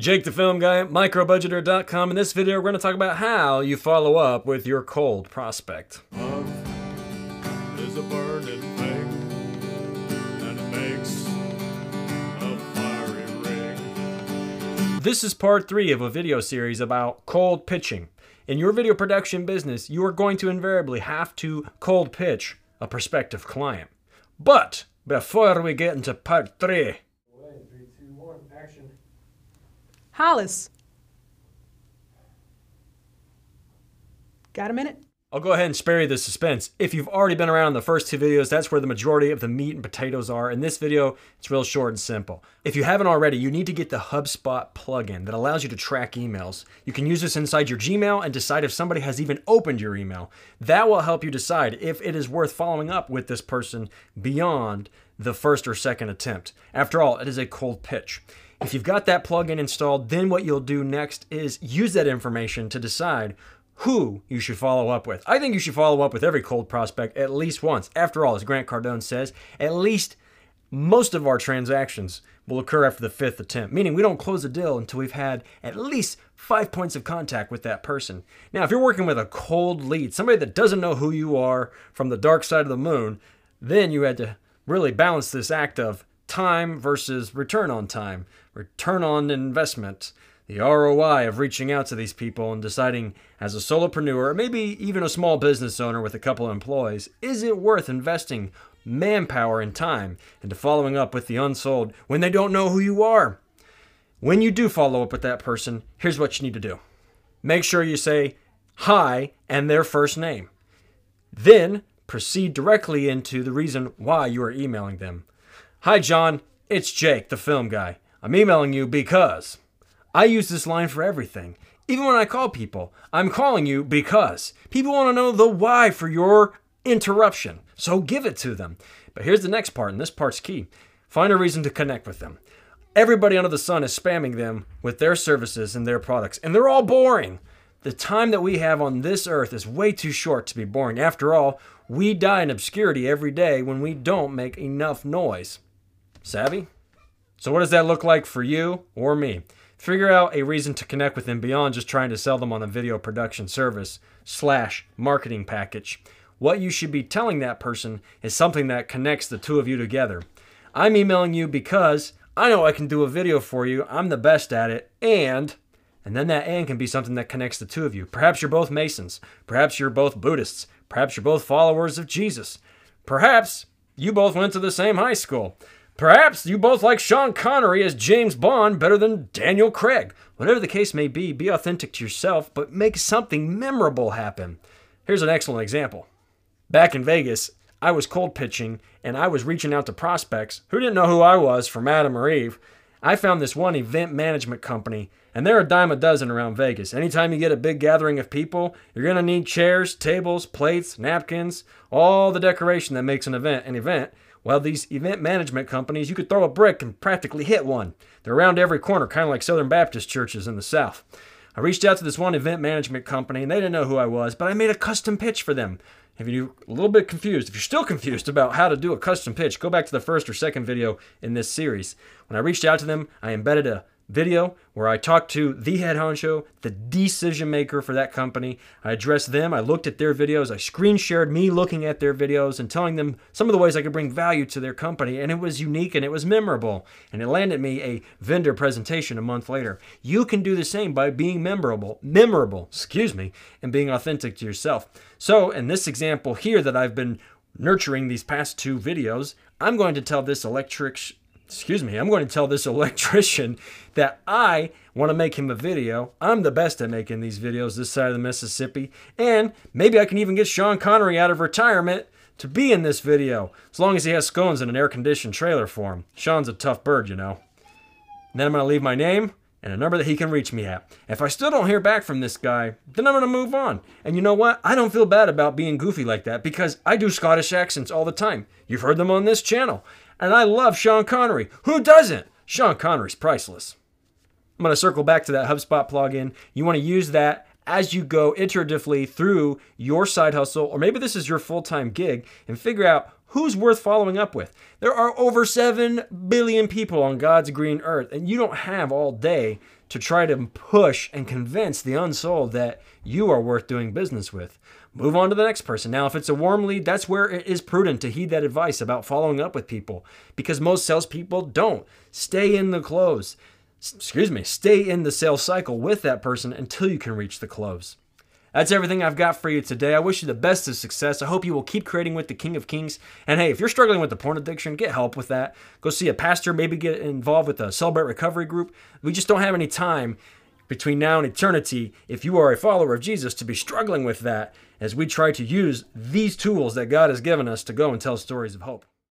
Jake the Film Guy, microbudgeter.com. In this video, we're going to talk about how you follow up with your cold prospect. Love is a burning thing, and it makes a fiery ring. This is part three of a video series about cold pitching. In your video production business, you are going to invariably have to cold pitch a prospective client. But before we get into part three, Three, two, one, action. Hollis. Got a minute? I'll go ahead and spare you the suspense. If you've already been around the first two videos, that's where the majority of the meat and potatoes are. In this video, it's real short and simple. If you haven't already, you need to get the HubSpot plugin that allows you to track emails. You can use this inside your Gmail and decide if somebody has even opened your email. That will help you decide if it is worth following up with this person beyond the first or second attempt. After all, it is a cold pitch. If you've got that plugin installed, then what you'll do next is use that information to decide who you should follow up with. I think you should follow up with every cold prospect at least once. After all, as Grant Cardone says, at least most of our transactions will occur after the fifth attempt, meaning we don't close a deal until we've had at least five points of contact with that person. Now, if you're working with a cold lead, somebody that doesn't know who you are from the dark side of the moon, then you had to really balance this act of time versus return on time, return on investment the ROI of reaching out to these people and deciding as a solopreneur, or maybe even a small business owner with a couple of employees, is it worth investing manpower and time into following up with the unsold when they don't know who you are? When you do follow up with that person, here's what you need to do. Make sure you say hi and their first name. Then proceed directly into the reason why you are emailing them. Hi, John. It's Jake, the film guy. I'm emailing you because. I use this line for everything. Even when I call people, I'm calling you because people want to know the why for your interruption. So give it to them. But here's the next part, and this part's key. Find a reason to connect with them. Everybody under the sun is spamming them with their services and their products, and they're all boring. The time that we have on this earth is way too short to be boring. After all, we die in obscurity every day when we don't make enough noise. Savvy? So, what does that look like for you or me? Figure out a reason to connect with them beyond just trying to sell them on a video production service slash marketing package. What you should be telling that person is something that connects the two of you together. I'm emailing you because I know I can do a video for you, I'm the best at it, and and then that and can be something that connects the two of you. Perhaps you're both Masons. Perhaps you're both Buddhists. Perhaps you're both followers of Jesus. Perhaps you both went to the same high school. Perhaps you both like Sean Connery as James Bond better than Daniel Craig. Whatever the case may be, be authentic to yourself, but make something memorable happen. Here's an excellent example. Back in Vegas, I was cold pitching and I was reaching out to prospects who didn't know who I was from Adam or Eve. I found this one event management company, and they're a dime a dozen around Vegas. Anytime you get a big gathering of people, you're going to need chairs, tables, plates, napkins, all the decoration that makes an event an event. Well, these event management companies, you could throw a brick and practically hit one. They're around every corner, kind of like Southern Baptist churches in the South. I reached out to this one event management company, and they didn't know who I was, but I made a custom pitch for them. If you're a little bit confused, if you're still confused about how to do a custom pitch, go back to the first or second video in this series. When I reached out to them, I embedded a video where I talked to the head honcho, the decision maker for that company. I addressed them. I looked at their videos. I screen shared me looking at their videos and telling them some of the ways I could bring value to their company. And it was unique and it was memorable. And it landed me a vendor presentation a month later. You can do the same by being memorable, memorable, excuse me, and being authentic to yourself. So in this example here that I've been nurturing these past two videos, I'm going to tell this electric excuse me, I'm going to tell this electrician that I want to make him a video. I'm the best at making these videos this side of the Mississippi. And maybe I can even get Sean Connery out of retirement to be in this video, as long as he has scones and an air conditioned trailer for him. Sean's a tough bird, you know. And then I'm going to leave my name and a number that he can reach me at. If I still don't hear back from this guy, then I'm going to move on. And you know what? I don't feel bad about being goofy like that because I do Scottish accents all the time. You've heard them on this channel. And I love Sean Connery. Who doesn't? Sean Connery's priceless. I'm going to circle back to that HubSpot plugin. You want to use that as you go iteratively through your side hustle, or maybe this is your full time gig, and figure out who's worth following up with. There are over 7 billion people on God's green earth, and you don't have all day to try to push and convince the unsold that you are worth doing business with. Move on to the next person. Now, if it's a warm lead, that's where it is prudent to heed that advice about following up with people because most salespeople don't. Stay in the close. Excuse me, stay in the sales cycle with that person until you can reach the close. That's everything I've got for you today. I wish you the best of success. I hope you will keep creating with the King of Kings. And hey, if you're struggling with the porn addiction, get help with that. Go see a pastor, maybe get involved with a Celebrate Recovery group. We just don't have any time between now and eternity if you are a follower of Jesus to be struggling with that as we try to use these tools that God has given us to go and tell stories of hope.